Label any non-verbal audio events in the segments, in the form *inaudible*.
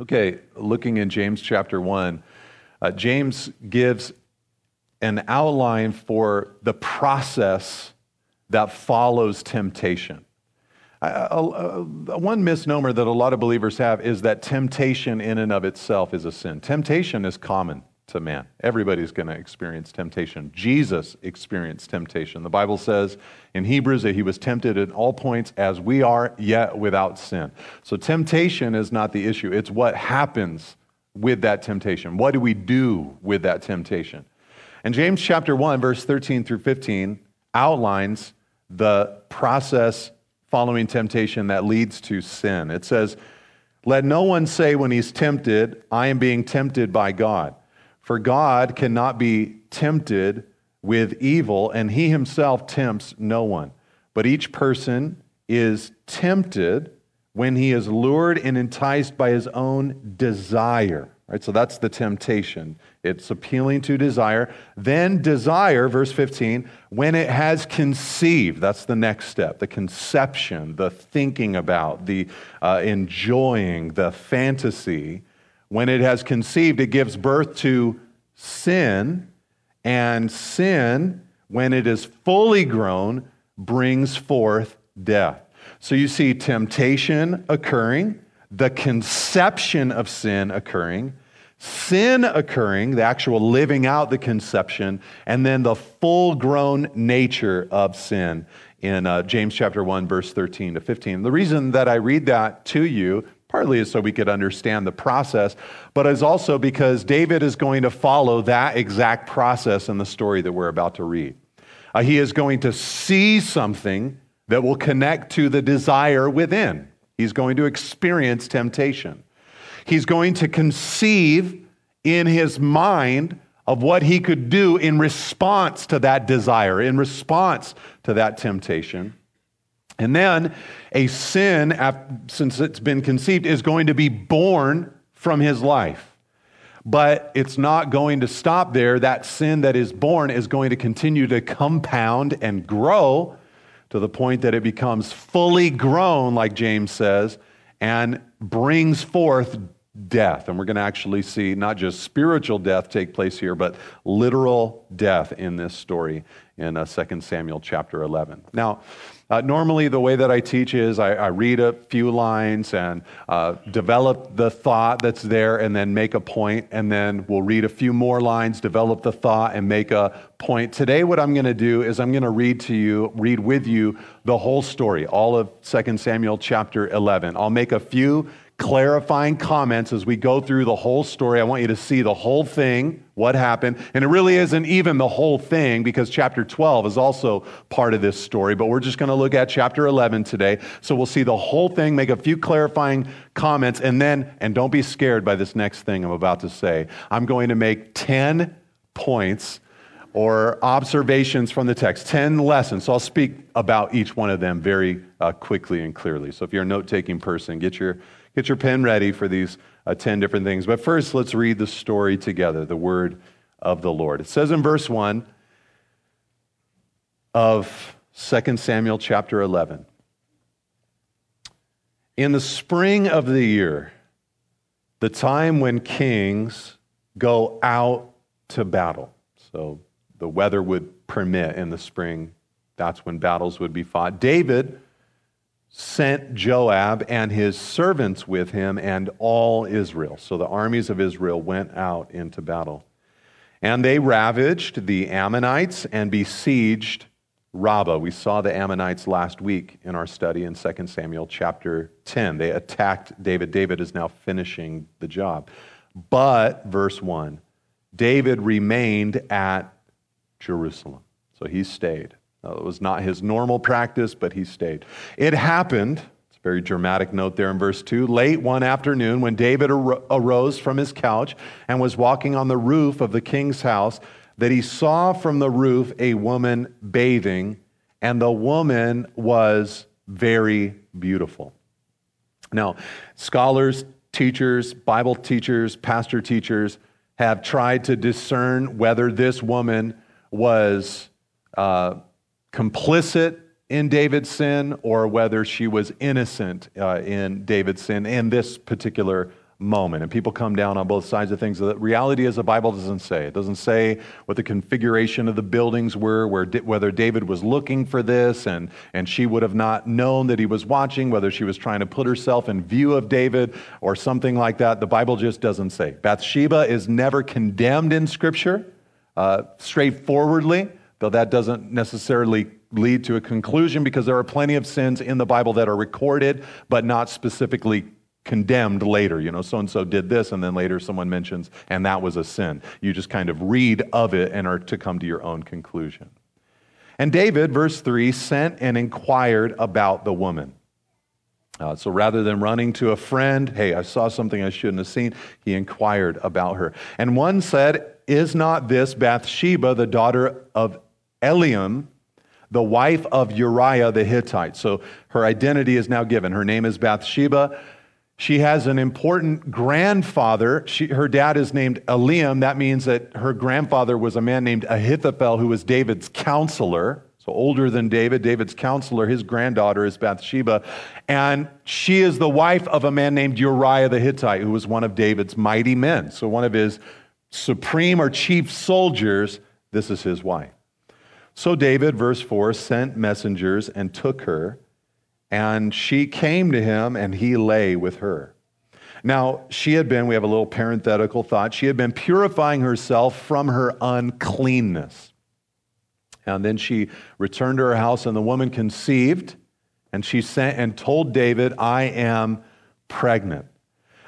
Okay, looking in James chapter 1, uh, James gives an outline for the process that follows temptation. Uh, one misnomer that a lot of believers have is that temptation in and of itself is a sin. Temptation is common to man. Everybody's going to experience temptation. Jesus experienced temptation. The Bible says in Hebrews that he was tempted at all points as we are, yet without sin. So temptation is not the issue, it's what happens with that temptation. What do we do with that temptation? And James chapter 1, verse 13 through 15 outlines the process following temptation that leads to sin. It says, Let no one say when he's tempted, I am being tempted by God. For God cannot be tempted with evil, and he himself tempts no one. But each person is tempted when he is lured and enticed by his own desire. Right? So that's the temptation. It's appealing to desire. Then desire, verse 15, when it has conceived, that's the next step, the conception, the thinking about, the uh, enjoying, the fantasy. When it has conceived, it gives birth to sin. And sin, when it is fully grown, brings forth death. So you see temptation occurring, the conception of sin occurring, sin occurring, the actual living out the conception, and then the full grown nature of sin in uh, James chapter 1, verse 13 to 15. The reason that I read that to you partly is so we could understand the process, but is also because David is going to follow that exact process in the story that we're about to read. Uh, he is going to see something that will connect to the desire within. He's going to experience temptation. He's going to conceive in his mind of what he could do in response to that desire, in response to that temptation. And then a sin, since it's been conceived, is going to be born from his life. But it's not going to stop there. That sin that is born is going to continue to compound and grow to the point that it becomes fully grown, like James says, and brings forth death. And we're going to actually see not just spiritual death take place here, but literal death in this story in uh, 2 Samuel chapter 11. Now, uh, normally, the way that I teach is I, I read a few lines and uh, develop the thought that's there and then make a point, and then we'll read a few more lines, develop the thought, and make a point. Today, what I'm going to do is I'm going to read to you, read with you the whole story, all of 2 Samuel chapter 11. I'll make a few clarifying comments as we go through the whole story. I want you to see the whole thing, what happened. And it really isn't even the whole thing because chapter 12 is also part of this story, but we're just going to look at chapter 11 today. So we'll see the whole thing, make a few clarifying comments, and then, and don't be scared by this next thing I'm about to say. I'm going to make 10 points or observations from the text, 10 lessons. So I'll speak about each one of them very uh, quickly and clearly. So if you're a note taking person, get your Get your pen ready for these uh, 10 different things. But first, let's read the story together, the word of the Lord. It says in verse 1 of 2 Samuel chapter 11 In the spring of the year, the time when kings go out to battle. So the weather would permit in the spring. That's when battles would be fought. David sent Joab and his servants with him and all Israel. So the armies of Israel went out into battle. And they ravaged the Ammonites and besieged Rabbah. We saw the Ammonites last week in our study in 2 Samuel chapter 10. They attacked David. David is now finishing the job. But, verse 1, David remained at Jerusalem. So he stayed. It was not his normal practice, but he stayed. It happened, it's a very dramatic note there in verse 2, late one afternoon when David arose from his couch and was walking on the roof of the king's house, that he saw from the roof a woman bathing, and the woman was very beautiful. Now, scholars, teachers, Bible teachers, pastor teachers have tried to discern whether this woman was. Uh, complicit in David's sin or whether she was innocent uh, in David's sin in this particular moment. And people come down on both sides of things. The reality is, the Bible doesn't say. It doesn't say what the configuration of the buildings were, where, whether David was looking for this and, and she would have not known that he was watching, whether she was trying to put herself in view of David or something like that. The Bible just doesn't say. Bathsheba is never condemned in Scripture uh, straightforwardly, though that doesn't necessarily lead to a conclusion because there are plenty of sins in the Bible that are recorded but not specifically condemned later. You know, so and so did this, and then later someone mentions, and that was a sin. You just kind of read of it and are to come to your own conclusion. And David, verse 3, sent and inquired about the woman. Uh, so rather than running to a friend, hey, I saw something I shouldn't have seen, he inquired about her. And one said, Is not this Bathsheba, the daughter of Eliam, the wife of Uriah the Hittite? So her identity is now given. Her name is Bathsheba. She has an important grandfather. She, her dad is named Eliam. That means that her grandfather was a man named Ahithophel, who was David's counselor. So, older than David, David's counselor, his granddaughter is Bathsheba. And she is the wife of a man named Uriah the Hittite, who was one of David's mighty men. So, one of his supreme or chief soldiers, this is his wife. So, David, verse 4, sent messengers and took her and she came to him, and he lay with her. Now, she had been, we have a little parenthetical thought, she had been purifying herself from her uncleanness. And then she returned to her house, and the woman conceived, and she sent and told David, I am pregnant.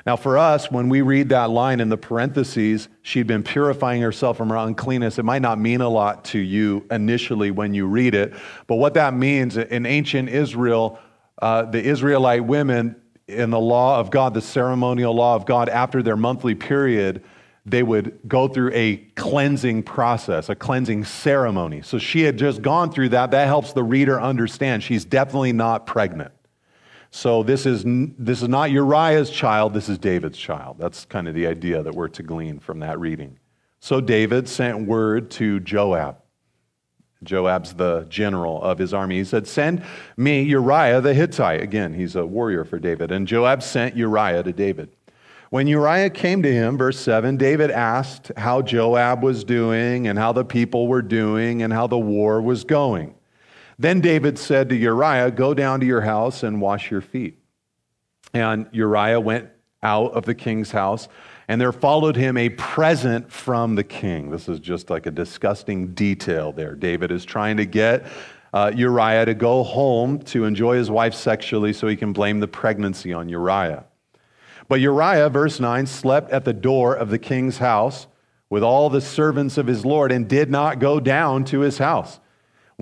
Now, for us, when we read that line in the parentheses, she'd been purifying herself from her uncleanness, it might not mean a lot to you initially when you read it. But what that means in ancient Israel, uh, the Israelite women in the law of God, the ceremonial law of God, after their monthly period, they would go through a cleansing process, a cleansing ceremony. So she had just gone through that. That helps the reader understand she's definitely not pregnant. So this is, this is not Uriah's child, this is David's child. That's kind of the idea that we're to glean from that reading. So David sent word to Joab Joab's the general of his army. He said, Send me Uriah the Hittite. Again, he's a warrior for David. And Joab sent Uriah to David. When Uriah came to him, verse 7, David asked how Joab was doing and how the people were doing and how the war was going. Then David said to Uriah, Go down to your house and wash your feet. And Uriah went out of the king's house and there followed him a present from the king. This is just like a disgusting detail there. David is trying to get uh, Uriah to go home to enjoy his wife sexually so he can blame the pregnancy on Uriah. But Uriah, verse 9, slept at the door of the king's house with all the servants of his Lord and did not go down to his house.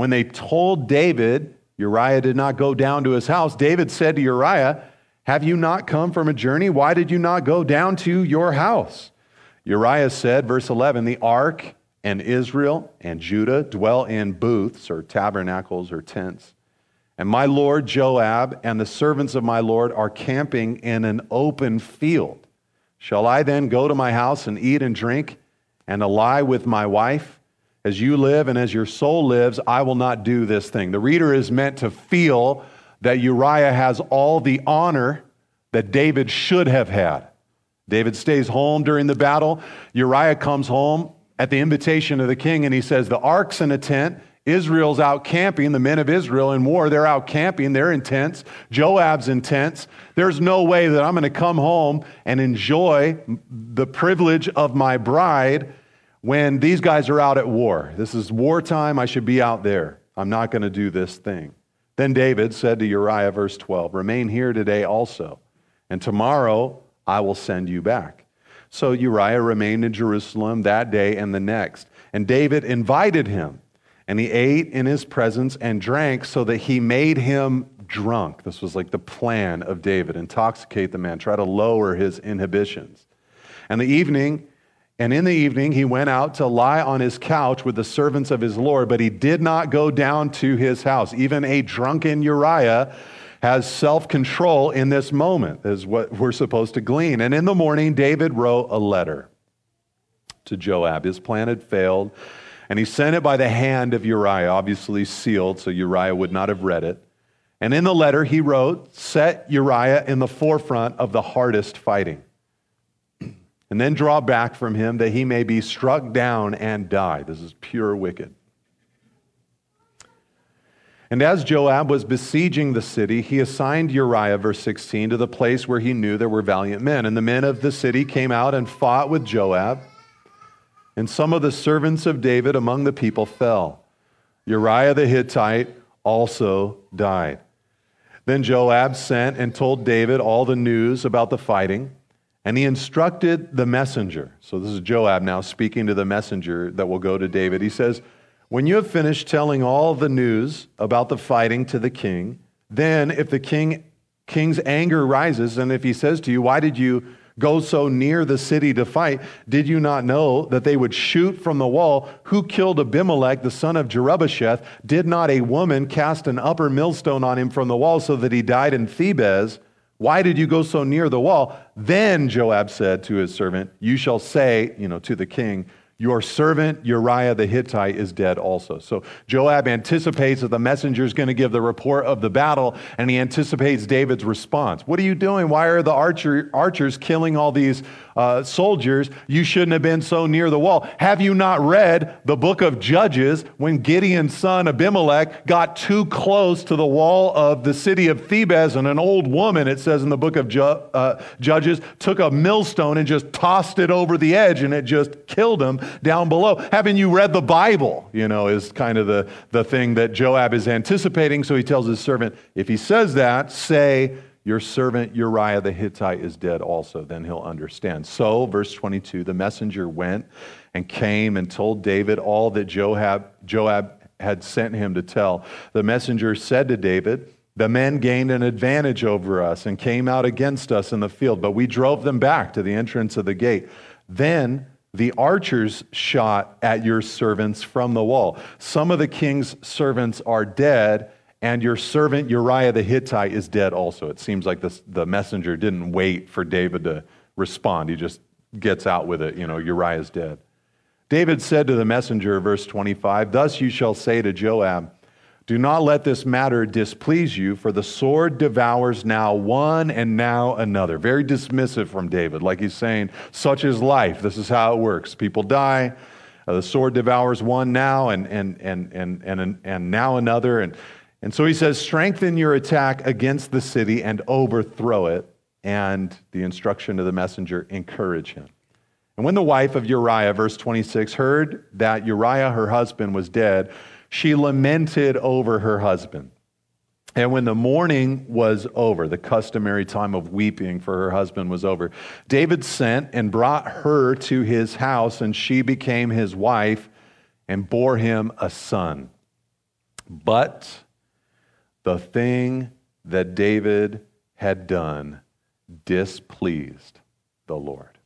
When they told David, Uriah did not go down to his house, David said to Uriah, have you not come from a journey? Why did you not go down to your house? Uriah said, verse 11, the ark and Israel and Judah dwell in booths or tabernacles or tents. And my lord Joab and the servants of my lord are camping in an open field. Shall I then go to my house and eat and drink and lie with my wife? As you live and as your soul lives, I will not do this thing. The reader is meant to feel that Uriah has all the honor that David should have had. David stays home during the battle. Uriah comes home at the invitation of the king and he says, The ark's in a tent. Israel's out camping. The men of Israel in war, they're out camping. They're in tents. Joab's in tents. There's no way that I'm going to come home and enjoy the privilege of my bride when these guys are out at war. This is wartime. I should be out there. I'm not going to do this thing. Then David said to Uriah, verse 12, Remain here today also, and tomorrow I will send you back. So Uriah remained in Jerusalem that day and the next. And David invited him, and he ate in his presence and drank so that he made him drunk. This was like the plan of David intoxicate the man, try to lower his inhibitions. And the evening, and in the evening, he went out to lie on his couch with the servants of his Lord, but he did not go down to his house. Even a drunken Uriah has self control in this moment, is what we're supposed to glean. And in the morning, David wrote a letter to Joab. His plan had failed, and he sent it by the hand of Uriah, obviously sealed, so Uriah would not have read it. And in the letter, he wrote, Set Uriah in the forefront of the hardest fighting. And then draw back from him that he may be struck down and die. This is pure wicked. And as Joab was besieging the city, he assigned Uriah, verse 16, to the place where he knew there were valiant men. And the men of the city came out and fought with Joab. And some of the servants of David among the people fell. Uriah the Hittite also died. Then Joab sent and told David all the news about the fighting. And he instructed the messenger. So this is Joab now speaking to the messenger that will go to David. He says, when you have finished telling all the news about the fighting to the king, then if the king, king's anger rises, and if he says to you, Why did you go so near the city to fight? Did you not know that they would shoot from the wall? Who killed Abimelech, the son of Jerubbesheth? Did not a woman cast an upper millstone on him from the wall so that he died in Thebez? Why did you go so near the wall? Then Joab said to his servant, You shall say, you know, to the king, your servant Uriah the Hittite is dead also. So Joab anticipates that the messenger is going to give the report of the battle, and he anticipates David's response. What are you doing? Why are the archer, archers killing all these uh, soldiers? You shouldn't have been so near the wall. Have you not read the book of Judges when Gideon's son Abimelech got too close to the wall of the city of Thebez, and an old woman, it says in the book of Ju- uh, Judges, took a millstone and just tossed it over the edge, and it just killed him down below. Haven't you read the Bible? You know, is kind of the, the thing that Joab is anticipating. So he tells his servant, if he says that, say, Your servant Uriah the Hittite is dead also. Then he'll understand. So, verse 22, the messenger went and came and told David all that Joab, Joab had sent him to tell. The messenger said to David, the men gained an advantage over us and came out against us in the field, but we drove them back to the entrance of the gate. Then the archers shot at your servants from the wall. Some of the king's servants are dead, and your servant Uriah the Hittite is dead also. It seems like this, the messenger didn't wait for David to respond. He just gets out with it. You know, Uriah is dead. David said to the messenger, verse 25, Thus you shall say to Joab, do not let this matter displease you, for the sword devours now one and now another. Very dismissive from David, like he's saying, such is life. This is how it works. People die. Uh, the sword devours one now and, and, and, and, and, and now another. And, and so he says, strengthen your attack against the city and overthrow it. And the instruction to the messenger, encourage him. And when the wife of Uriah, verse 26, heard that Uriah, her husband, was dead, she lamented over her husband. And when the mourning was over, the customary time of weeping for her husband was over, David sent and brought her to his house, and she became his wife and bore him a son. But the thing that David had done displeased the Lord.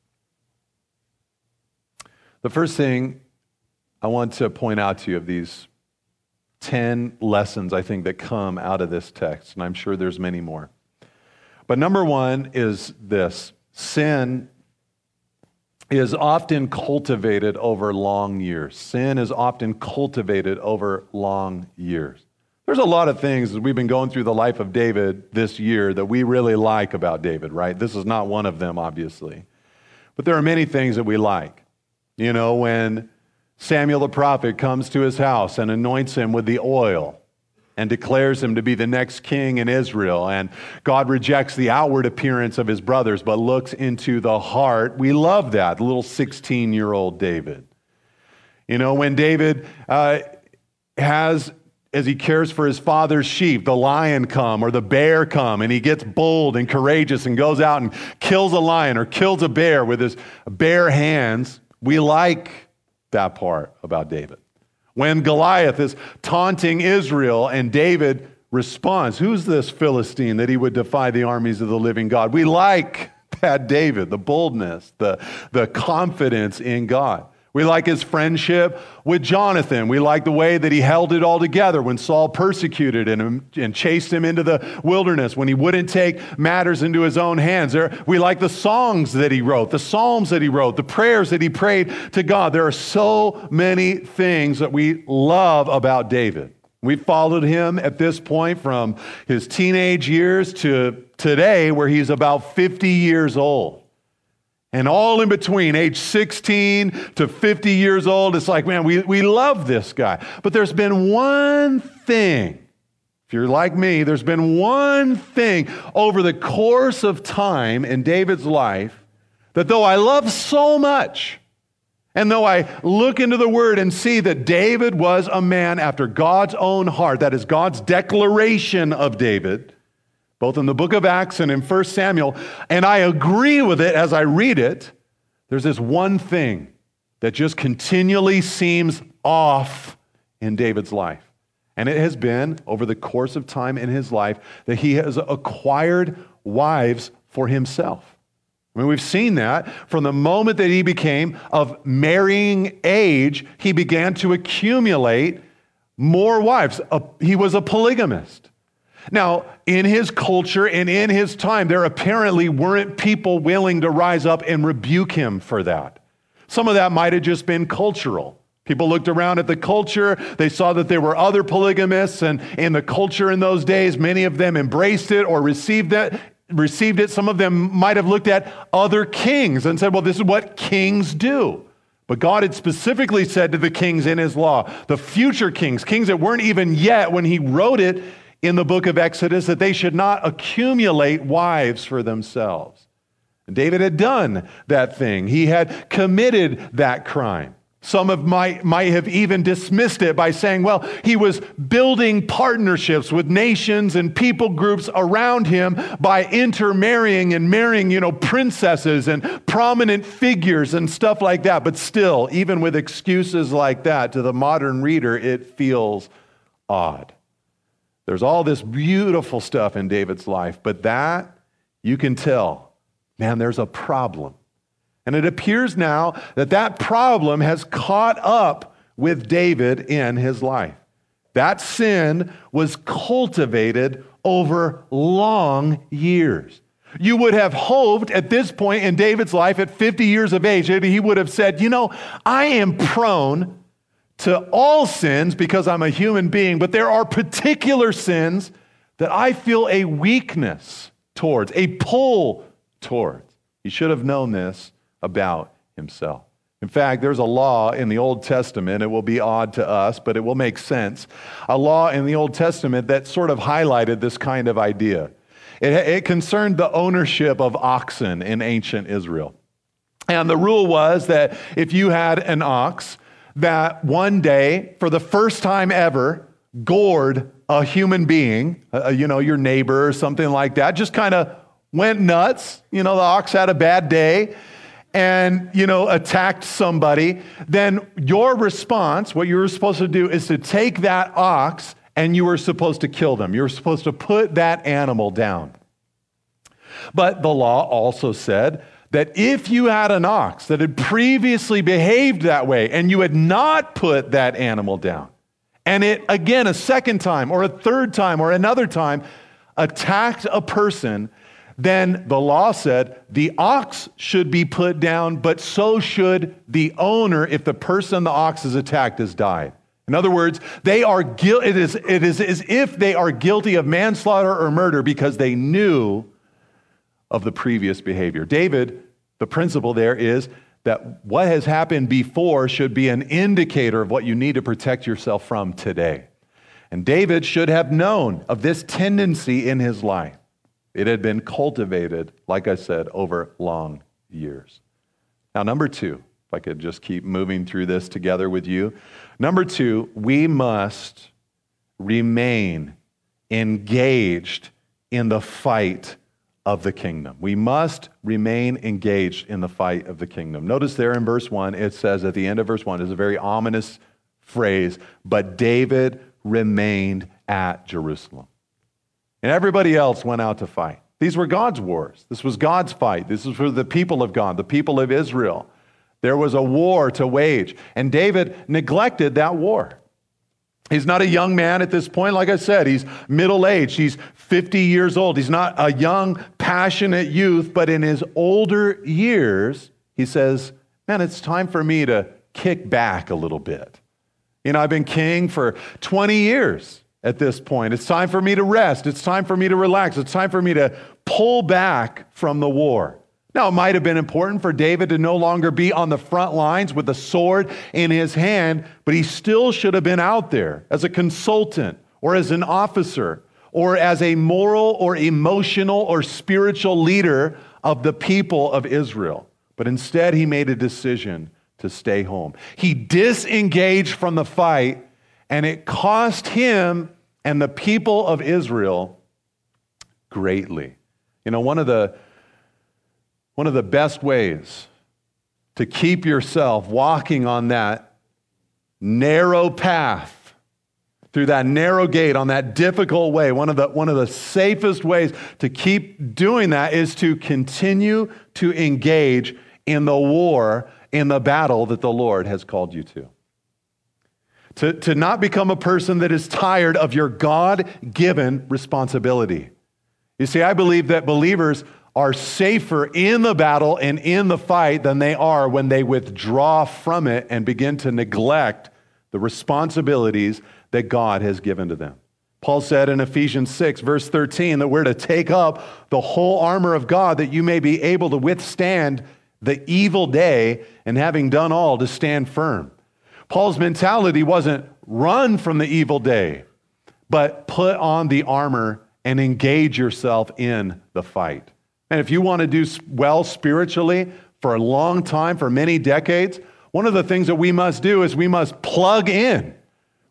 The first thing I want to point out to you of these 10 lessons, I think, that come out of this text, and I'm sure there's many more. But number one is this sin is often cultivated over long years. Sin is often cultivated over long years. There's a lot of things as we've been going through the life of David this year that we really like about David, right? This is not one of them, obviously. But there are many things that we like. You know, when Samuel the prophet comes to his house and anoints him with the oil and declares him to be the next king in Israel. And God rejects the outward appearance of his brothers, but looks into the heart. We love that, little 16 year old David. You know, when David uh, has, as he cares for his father's sheep, the lion come or the bear come, and he gets bold and courageous and goes out and kills a lion or kills a bear with his bare hands. We like that part about David. When Goliath is taunting Israel and David responds, Who's this Philistine that he would defy the armies of the living God? We like that David, the boldness, the, the confidence in God. We like his friendship with Jonathan. We like the way that he held it all together when Saul persecuted him and chased him into the wilderness, when he wouldn't take matters into his own hands. We like the songs that he wrote, the psalms that he wrote, the prayers that he prayed to God. There are so many things that we love about David. We followed him at this point from his teenage years to today, where he's about 50 years old. And all in between, age 16 to 50 years old, it's like, man, we, we love this guy. But there's been one thing, if you're like me, there's been one thing over the course of time in David's life that though I love so much, and though I look into the word and see that David was a man after God's own heart, that is God's declaration of David, both in the book of Acts and in 1 Samuel, and I agree with it as I read it, there's this one thing that just continually seems off in David's life. And it has been over the course of time in his life that he has acquired wives for himself. I mean, we've seen that from the moment that he became of marrying age, he began to accumulate more wives. He was a polygamist. Now, in his culture and in his time, there apparently weren't people willing to rise up and rebuke him for that. Some of that might have just been cultural. People looked around at the culture, they saw that there were other polygamists, and in the culture in those days, many of them embraced it or received it. Received it. Some of them might have looked at other kings and said, Well, this is what kings do. But God had specifically said to the kings in his law, the future kings, kings that weren't even yet when he wrote it, in the book of Exodus that they should not accumulate wives for themselves. And David had done that thing, he had committed that crime. Some of might, might have even dismissed it by saying, well, he was building partnerships with nations and people groups around him by intermarrying and marrying, you know, princesses and prominent figures and stuff like that. But still, even with excuses like that, to the modern reader, it feels odd. There's all this beautiful stuff in David's life, but that, you can tell, man, there's a problem. And it appears now that that problem has caught up with David in his life. That sin was cultivated over long years. You would have hoped at this point in David's life, at 50 years of age, he would have said, You know, I am prone to all sins because I'm a human being, but there are particular sins that I feel a weakness towards, a pull towards. He should have known this about himself. In fact, there's a law in the Old Testament. It will be odd to us, but it will make sense. A law in the Old Testament that sort of highlighted this kind of idea. It, it concerned the ownership of oxen in ancient Israel. And the rule was that if you had an ox, that one day, for the first time ever, gored a human being, uh, you know, your neighbor or something like that, just kind of went nuts. You know, the ox had a bad day and, you know, attacked somebody, then your response, what you were supposed to do is to take that ox and you were supposed to kill them. You were supposed to put that animal down. But the law also said that if you had an ox that had previously behaved that way and you had not put that animal down, and it again a second time or a third time or another time attacked a person, then the law said the ox should be put down, but so should the owner if the person the ox is attacked has died. In other words, they are guil- it, is, it is as if they are guilty of manslaughter or murder because they knew of the previous behavior. David the principle there is that what has happened before should be an indicator of what you need to protect yourself from today. And David should have known of this tendency in his life. It had been cultivated, like I said, over long years. Now, number two, if I could just keep moving through this together with you. Number two, we must remain engaged in the fight of the kingdom. We must remain engaged in the fight of the kingdom. Notice there in verse 1, it says at the end of verse 1 is a very ominous phrase, but David remained at Jerusalem. And everybody else went out to fight. These were God's wars. This was God's fight. This was for the people of God, the people of Israel. There was a war to wage, and David neglected that war. He's not a young man at this point. Like I said, he's middle aged. He's 50 years old. He's not a young, passionate youth, but in his older years, he says, Man, it's time for me to kick back a little bit. You know, I've been king for 20 years at this point. It's time for me to rest. It's time for me to relax. It's time for me to pull back from the war. Now, it might have been important for David to no longer be on the front lines with a sword in his hand, but he still should have been out there as a consultant or as an officer or as a moral or emotional or spiritual leader of the people of Israel. But instead, he made a decision to stay home. He disengaged from the fight, and it cost him and the people of Israel greatly. You know, one of the one of the best ways to keep yourself walking on that narrow path through that narrow gate on that difficult way one of the one of the safest ways to keep doing that is to continue to engage in the war in the battle that the Lord has called you to to, to not become a person that is tired of your God given responsibility. You see, I believe that believers are safer in the battle and in the fight than they are when they withdraw from it and begin to neglect the responsibilities that God has given to them. Paul said in Ephesians 6, verse 13, that we're to take up the whole armor of God that you may be able to withstand the evil day and having done all to stand firm. Paul's mentality wasn't run from the evil day, but put on the armor and engage yourself in the fight. And if you want to do well spiritually for a long time, for many decades, one of the things that we must do is we must plug in.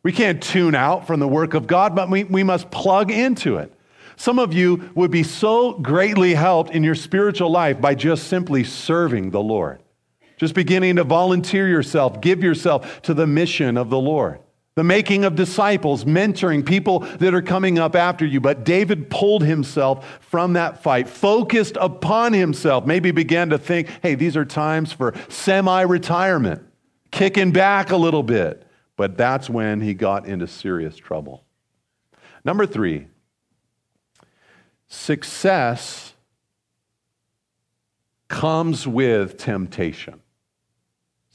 We can't tune out from the work of God, but we, we must plug into it. Some of you would be so greatly helped in your spiritual life by just simply serving the Lord. Just beginning to volunteer yourself, give yourself to the mission of the Lord. The making of disciples, mentoring people that are coming up after you. But David pulled himself from that fight, focused upon himself, maybe began to think, hey, these are times for semi retirement, kicking back a little bit. But that's when he got into serious trouble. Number three, success comes with temptation.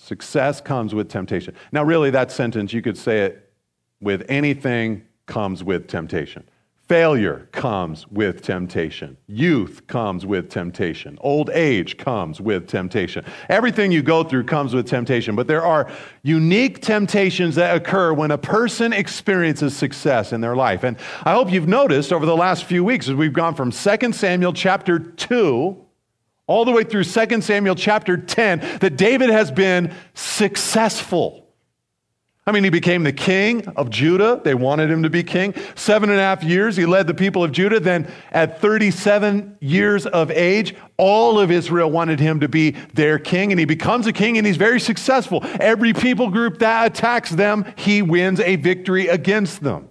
Success comes with temptation. Now, really, that sentence, you could say it with anything comes with temptation. Failure comes with temptation. Youth comes with temptation. Old age comes with temptation. Everything you go through comes with temptation, but there are unique temptations that occur when a person experiences success in their life. And I hope you've noticed over the last few weeks as we've gone from 2 Samuel chapter 2 all the way through 2 Samuel chapter 10 that David has been successful. I mean, he became the king of Judah. They wanted him to be king. Seven and a half years, he led the people of Judah. Then, at 37 years of age, all of Israel wanted him to be their king, and he becomes a king, and he's very successful. Every people group that attacks them, he wins a victory against them.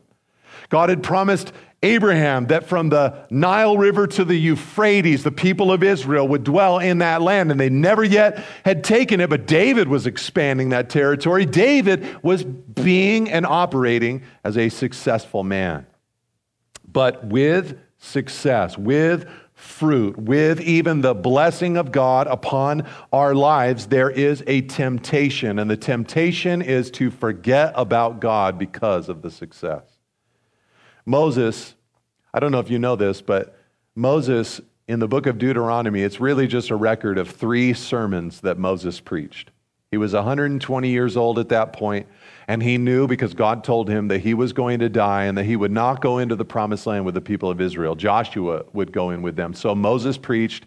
God had promised Abraham that from the Nile River to the Euphrates, the people of Israel would dwell in that land, and they never yet had taken it, but David was expanding that territory. David was being and operating as a successful man. But with success, with fruit, with even the blessing of God upon our lives, there is a temptation, and the temptation is to forget about God because of the success. Moses, I don't know if you know this, but Moses in the book of Deuteronomy, it's really just a record of three sermons that Moses preached. He was 120 years old at that point, and he knew because God told him that he was going to die and that he would not go into the promised land with the people of Israel. Joshua would go in with them. So Moses preached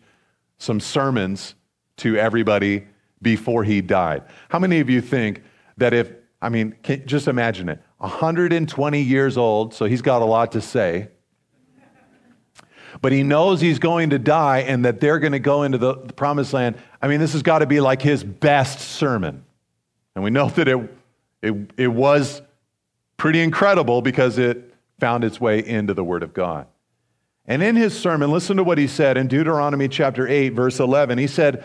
some sermons to everybody before he died. How many of you think that if, I mean, just imagine it, 120 years old, so he's got a lot to say. But he knows he's going to die and that they're going to go into the, the promised land. I mean, this has got to be like his best sermon. And we know that it, it, it was pretty incredible because it found its way into the Word of God. And in his sermon, listen to what he said in Deuteronomy chapter 8, verse 11. He said,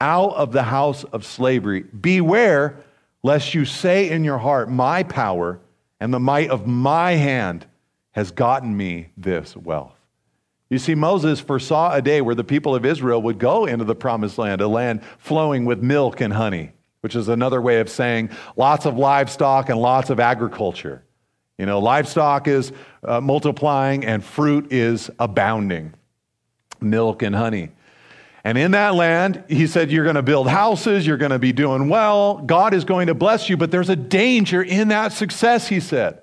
out of the house of slavery. Beware lest you say in your heart, My power and the might of my hand has gotten me this wealth. You see, Moses foresaw a day where the people of Israel would go into the promised land, a land flowing with milk and honey, which is another way of saying lots of livestock and lots of agriculture. You know, livestock is uh, multiplying and fruit is abounding, milk and honey. And in that land, he said, You're going to build houses, you're going to be doing well, God is going to bless you, but there's a danger in that success, he said.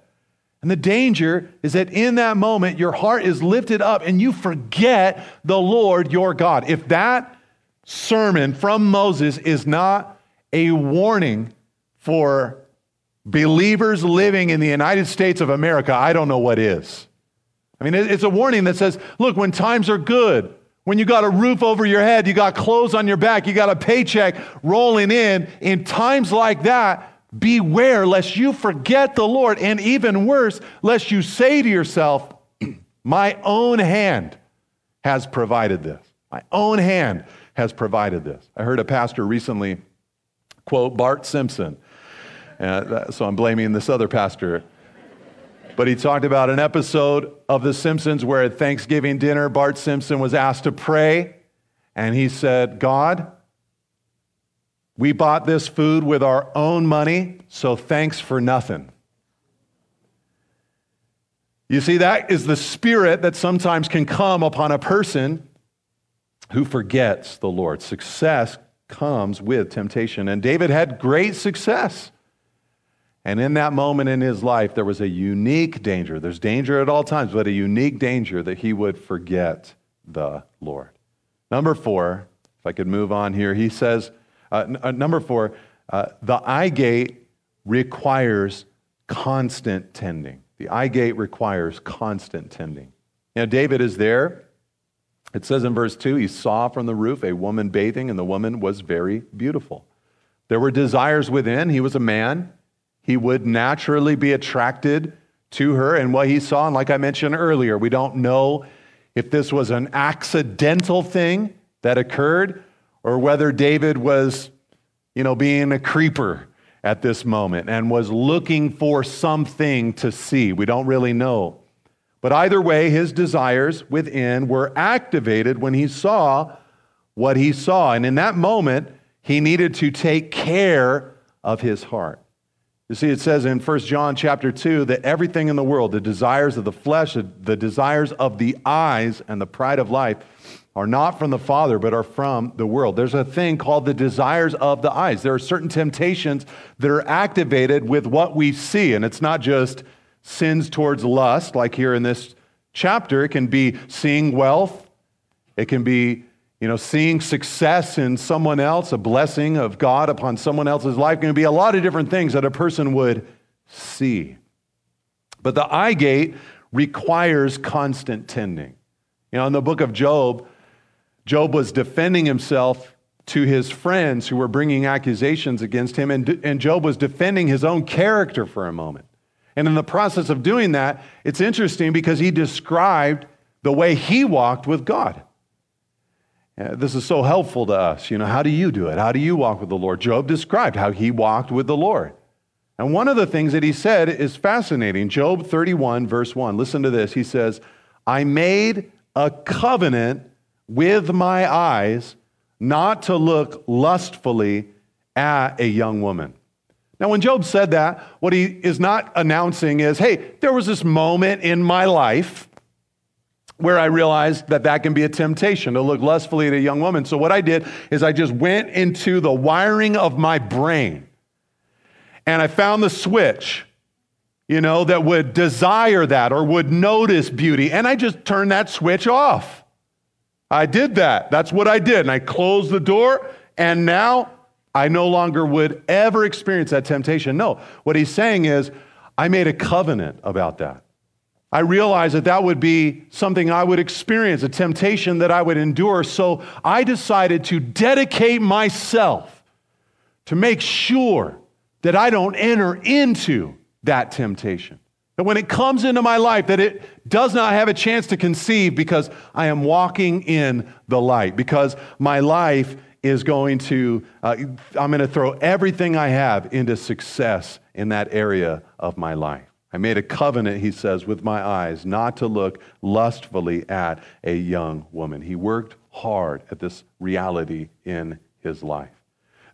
And the danger is that in that moment, your heart is lifted up and you forget the Lord your God. If that sermon from Moses is not a warning for believers living in the United States of America, I don't know what is. I mean, it's a warning that says, look, when times are good, when you got a roof over your head, you got clothes on your back, you got a paycheck rolling in, in times like that, Beware lest you forget the Lord, and even worse, lest you say to yourself, *clears throat* My own hand has provided this. My own hand has provided this. I heard a pastor recently quote Bart Simpson. Uh, so I'm blaming this other pastor. But he talked about an episode of The Simpsons where at Thanksgiving dinner, Bart Simpson was asked to pray. And he said, God, we bought this food with our own money, so thanks for nothing. You see, that is the spirit that sometimes can come upon a person who forgets the Lord. Success comes with temptation. And David had great success. And in that moment in his life, there was a unique danger. There's danger at all times, but a unique danger that he would forget the Lord. Number four, if I could move on here, he says, uh, n- uh, number four, uh, the eye gate requires constant tending. The eye gate requires constant tending. Know, David is there. It says in verse 2 he saw from the roof a woman bathing, and the woman was very beautiful. There were desires within. He was a man. He would naturally be attracted to her and what he saw. And like I mentioned earlier, we don't know if this was an accidental thing that occurred or whether David was, you know, being a creeper at this moment and was looking for something to see. We don't really know. But either way, his desires within were activated when he saw what he saw. And in that moment, he needed to take care of his heart. You see, it says in 1 John chapter 2 that everything in the world, the desires of the flesh, the desires of the eyes, and the pride of life, are not from the Father, but are from the world. There's a thing called the desires of the eyes. There are certain temptations that are activated with what we see, and it's not just sins towards lust, like here in this chapter. It can be seeing wealth, it can be you know, seeing success in someone else, a blessing of God upon someone else's life, can be a lot of different things that a person would see. But the eye gate requires constant tending. You know, in the book of Job, Job was defending himself to his friends who were bringing accusations against him, and, and Job was defending his own character for a moment. And in the process of doing that, it's interesting because he described the way he walked with God. This is so helpful to us. You know, how do you do it? How do you walk with the Lord? Job described how he walked with the Lord. And one of the things that he said is fascinating. Job 31, verse 1. Listen to this. He says, I made a covenant with my eyes not to look lustfully at a young woman. Now, when Job said that, what he is not announcing is, hey, there was this moment in my life where I realized that that can be a temptation to look lustfully at a young woman. So, what I did is I just went into the wiring of my brain and I found the switch, you know, that would desire that or would notice beauty. And I just turned that switch off. I did that. That's what I did. And I closed the door, and now I no longer would ever experience that temptation. No, what he's saying is, I made a covenant about that. I realized that that would be something I would experience, a temptation that I would endure. So I decided to dedicate myself to make sure that I don't enter into that temptation. That when it comes into my life, that it does not have a chance to conceive because I am walking in the light, because my life is going to, uh, I'm going to throw everything I have into success in that area of my life. I made a covenant, he says, with my eyes not to look lustfully at a young woman. He worked hard at this reality in his life.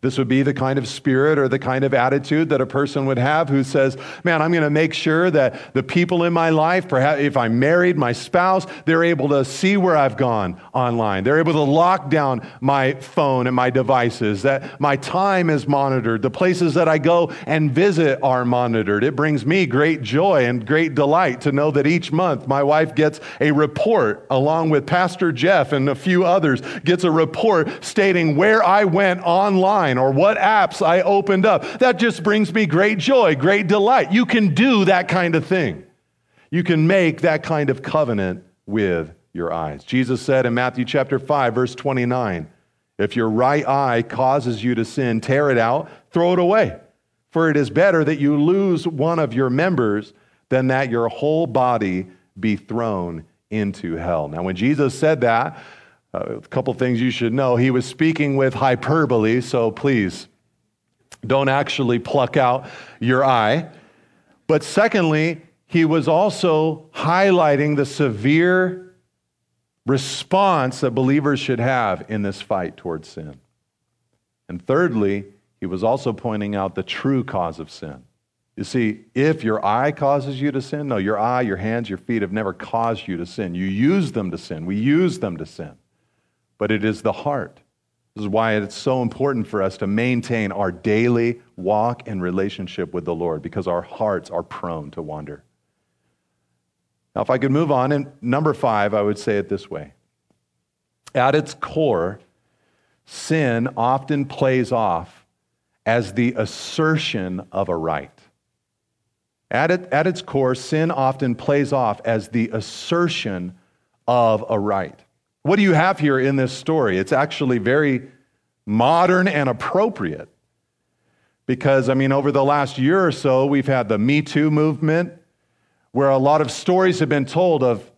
This would be the kind of spirit or the kind of attitude that a person would have who says, Man, I'm going to make sure that the people in my life, perhaps if I'm married, my spouse, they're able to see where I've gone online. They're able to lock down my phone and my devices, that my time is monitored. The places that I go and visit are monitored. It brings me great joy and great delight to know that each month my wife gets a report, along with Pastor Jeff and a few others, gets a report stating where I went online or what apps I opened up. That just brings me great joy, great delight. You can do that kind of thing. You can make that kind of covenant with your eyes. Jesus said in Matthew chapter 5 verse 29, if your right eye causes you to sin, tear it out, throw it away. For it is better that you lose one of your members than that your whole body be thrown into hell. Now, when Jesus said that, uh, a couple things you should know. He was speaking with hyperbole, so please don't actually pluck out your eye. But secondly, he was also highlighting the severe response that believers should have in this fight towards sin. And thirdly, he was also pointing out the true cause of sin. You see, if your eye causes you to sin, no, your eye, your hands, your feet have never caused you to sin. You use them to sin. We use them to sin but it is the heart. This is why it's so important for us to maintain our daily walk and relationship with the Lord because our hearts are prone to wander. Now, if I could move on, and number five, I would say it this way At its core, sin often plays off as the assertion of a right. At, it, at its core, sin often plays off as the assertion of a right. What do you have here in this story? It's actually very modern and appropriate. Because, I mean, over the last year or so, we've had the Me Too movement, where a lot of stories have been told of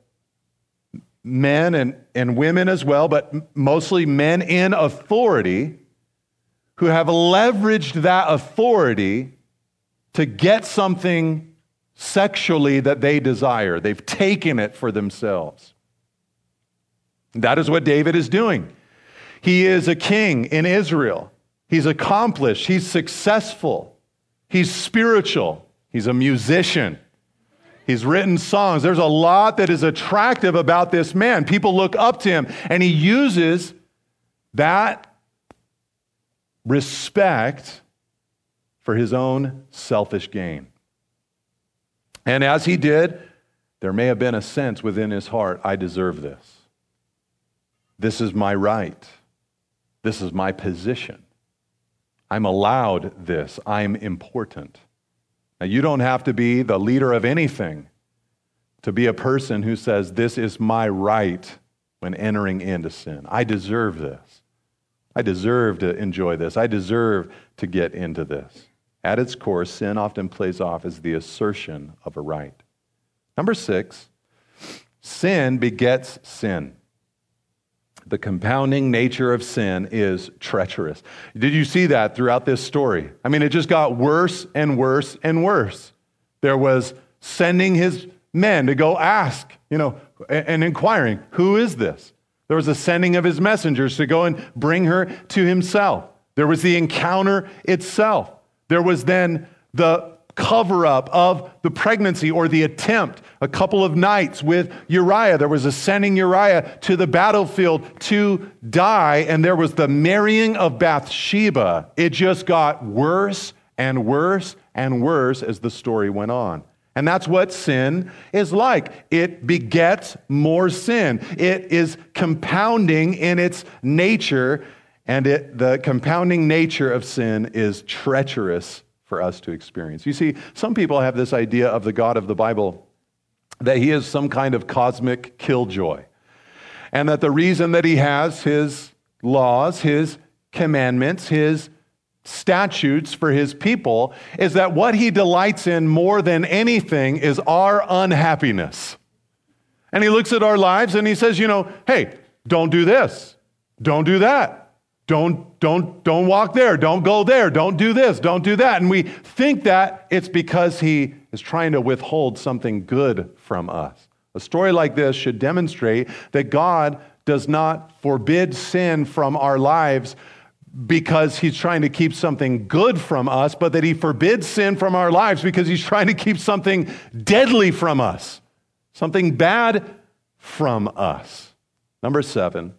men and, and women as well, but mostly men in authority who have leveraged that authority to get something sexually that they desire. They've taken it for themselves. That is what David is doing. He is a king in Israel. He's accomplished, he's successful, he's spiritual, he's a musician. He's written songs. There's a lot that is attractive about this man. People look up to him, and he uses that respect for his own selfish gain. And as he did, there may have been a sense within his heart I deserve this. This is my right. This is my position. I'm allowed this. I'm important. Now, you don't have to be the leader of anything to be a person who says, This is my right when entering into sin. I deserve this. I deserve to enjoy this. I deserve to get into this. At its core, sin often plays off as the assertion of a right. Number six, sin begets sin the compounding nature of sin is treacherous. Did you see that throughout this story? I mean, it just got worse and worse and worse. There was sending his men to go ask, you know, and inquiring, who is this? There was a sending of his messengers to go and bring her to himself. There was the encounter itself. There was then the cover up of the pregnancy or the attempt. A couple of nights with Uriah, there was a sending Uriah to the battlefield to die, and there was the marrying of Bathsheba. It just got worse and worse and worse as the story went on. And that's what sin is like. It begets more sin. It is compounding in its nature, and it, the compounding nature of sin is treacherous for us to experience. You see, some people have this idea of the God of the Bible that he is some kind of cosmic killjoy, and that the reason that he has his laws, his commandments, his statutes for his people is that what he delights in more than anything is our unhappiness. And he looks at our lives and he says, you know, hey, don't do this, don't do that. Don't, don't, don't walk there, don't go there, don't do this, don't do that. And we think that it's because he is trying to withhold something good from us. A story like this should demonstrate that God does not forbid sin from our lives because he's trying to keep something good from us, but that he forbids sin from our lives because he's trying to keep something deadly from us, something bad from us. Number seven,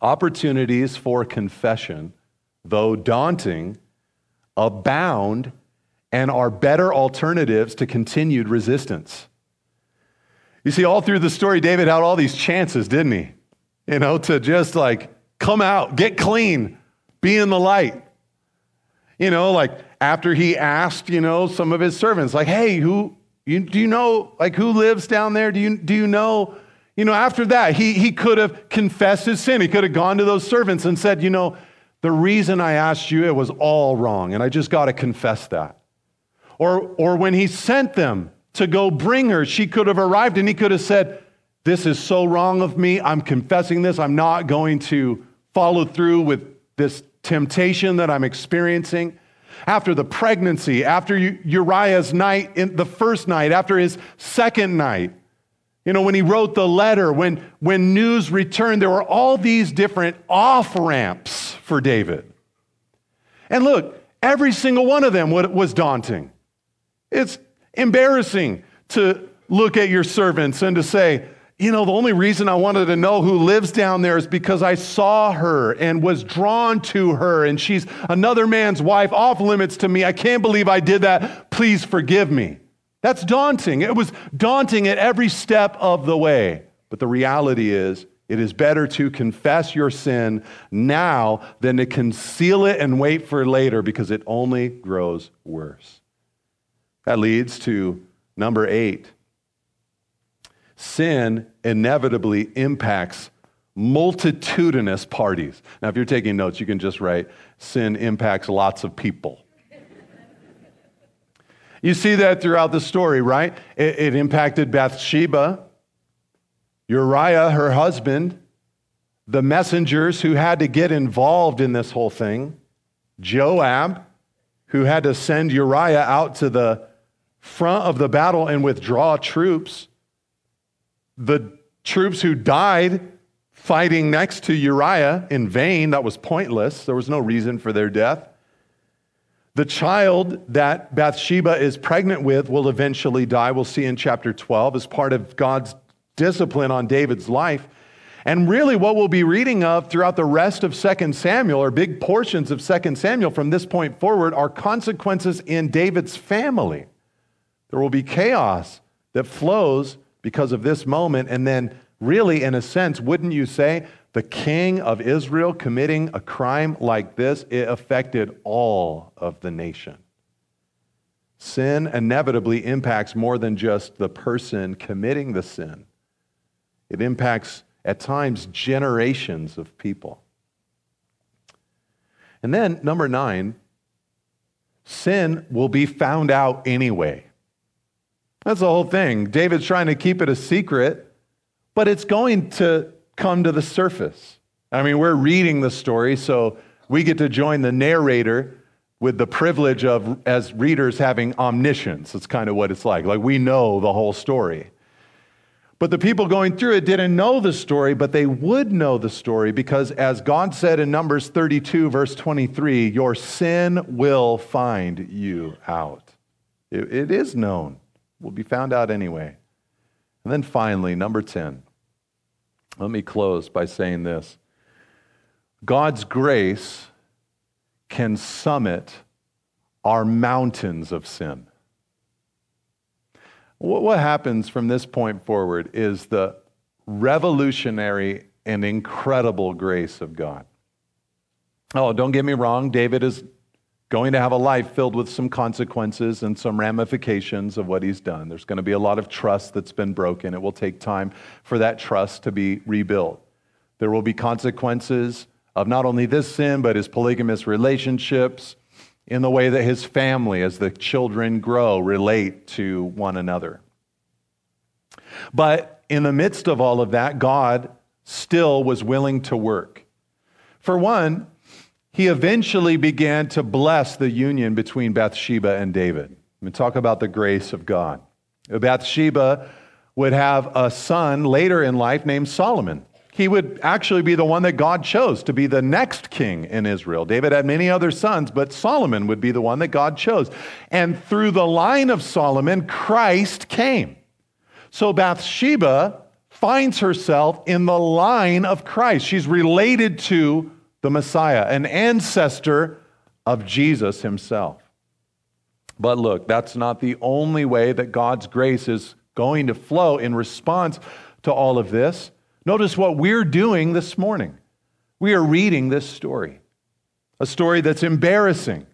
opportunities for confession, though daunting, abound and are better alternatives to continued resistance. You see, all through the story, David had all these chances, didn't he? You know, to just like come out, get clean, be in the light. You know, like after he asked, you know, some of his servants, like, hey, who, you, do you know, like, who lives down there? Do you, do you know? You know, after that, he, he could have confessed his sin. He could have gone to those servants and said, you know, the reason I asked you, it was all wrong, and I just got to confess that. Or, or when he sent them to go bring her, she could have arrived and he could have said, This is so wrong of me. I'm confessing this. I'm not going to follow through with this temptation that I'm experiencing. After the pregnancy, after Uriah's night, in the first night, after his second night, you know, when he wrote the letter, when, when news returned, there were all these different off ramps for David. And look, every single one of them was daunting. It's embarrassing to look at your servants and to say, you know, the only reason I wanted to know who lives down there is because I saw her and was drawn to her, and she's another man's wife, off limits to me. I can't believe I did that. Please forgive me. That's daunting. It was daunting at every step of the way. But the reality is, it is better to confess your sin now than to conceal it and wait for later because it only grows worse. That leads to number eight sin inevitably impacts multitudinous parties. Now, if you're taking notes, you can just write sin impacts lots of people. You see that throughout the story, right? It, it impacted Bathsheba, Uriah, her husband, the messengers who had to get involved in this whole thing, Joab, who had to send Uriah out to the front of the battle and withdraw troops, the troops who died fighting next to Uriah in vain, that was pointless. There was no reason for their death. The child that Bathsheba is pregnant with will eventually die. We'll see in chapter 12 as part of God's discipline on David's life. And really, what we'll be reading of throughout the rest of 2 Samuel, or big portions of 2 Samuel from this point forward, are consequences in David's family. There will be chaos that flows because of this moment. And then, really, in a sense, wouldn't you say the king of Israel committing a crime like this, it affected all of the nation? Sin inevitably impacts more than just the person committing the sin, it impacts at times generations of people. And then, number nine, sin will be found out anyway. That's the whole thing. David's trying to keep it a secret, but it's going to come to the surface. I mean, we're reading the story, so we get to join the narrator with the privilege of, as readers, having omniscience. That's kind of what it's like. Like, we know the whole story. But the people going through it didn't know the story, but they would know the story because, as God said in Numbers 32, verse 23, your sin will find you out. it, it is known will be found out anyway. And then finally, number 10. Let me close by saying this God's grace can summit our mountains of sin. What happens from this point forward is the revolutionary and incredible grace of God. Oh, don't get me wrong, David is going to have a life filled with some consequences and some ramifications of what he's done. There's going to be a lot of trust that's been broken. It will take time for that trust to be rebuilt. There will be consequences of not only this sin, but his polygamous relationships, in the way that his family, as the children grow, relate to one another. But in the midst of all of that, God still was willing to work. For one, he eventually began to bless the union between Bathsheba and David. And talk about the grace of God. Bathsheba would have a son later in life named Solomon. He would actually be the one that God chose to be the next king in Israel. David had many other sons, but Solomon would be the one that God chose. And through the line of Solomon, Christ came. So Bathsheba finds herself in the line of Christ. She's related to the Messiah, an ancestor of Jesus himself. But look, that's not the only way that God's grace is going to flow in response to all of this. Notice what we're doing this morning. We are reading this story, a story that's embarrassing.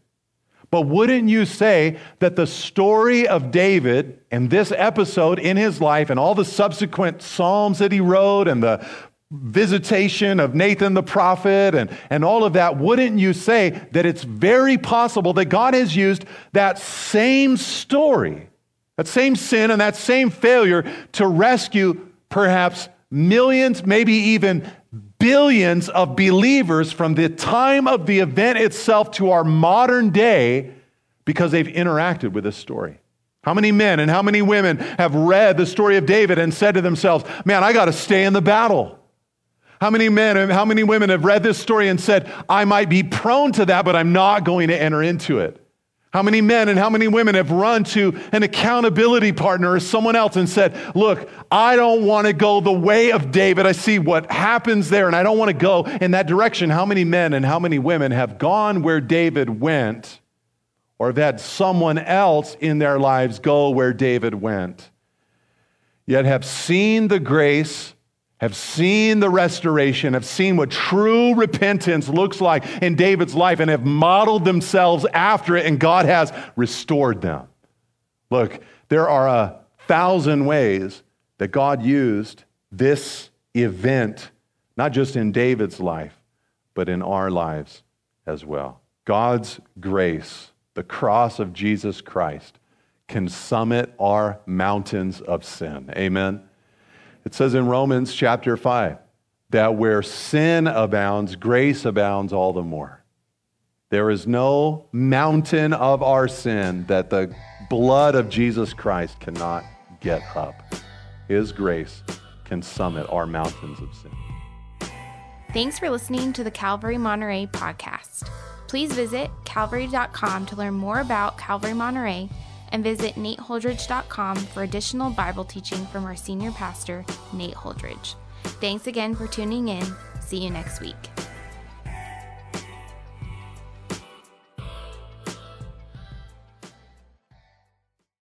But wouldn't you say that the story of David and this episode in his life and all the subsequent Psalms that he wrote and the visitation of Nathan the prophet and, and all of that, wouldn't you say that it's very possible that God has used that same story, that same sin and that same failure to rescue perhaps millions, maybe even billions of believers from the time of the event itself to our modern day because they've interacted with this story? How many men and how many women have read the story of David and said to themselves, Man, I got to stay in the battle? How many men and how many women have read this story and said, I might be prone to that, but I'm not going to enter into it? How many men and how many women have run to an accountability partner or someone else and said, Look, I don't want to go the way of David. I see what happens there and I don't want to go in that direction. How many men and how many women have gone where David went or have had someone else in their lives go where David went, yet have seen the grace have seen the restoration, have seen what true repentance looks like in David's life, and have modeled themselves after it, and God has restored them. Look, there are a thousand ways that God used this event, not just in David's life, but in our lives as well. God's grace, the cross of Jesus Christ, can summit our mountains of sin. Amen. It says in Romans chapter 5 that where sin abounds, grace abounds all the more. There is no mountain of our sin that the blood of Jesus Christ cannot get up. His grace can summit our mountains of sin. Thanks for listening to the Calvary Monterey podcast. Please visit calvary.com to learn more about Calvary Monterey and visit nateholdridge.com for additional Bible teaching from our senior pastor, Nate Holdridge. Thanks again for tuning in. See you next week.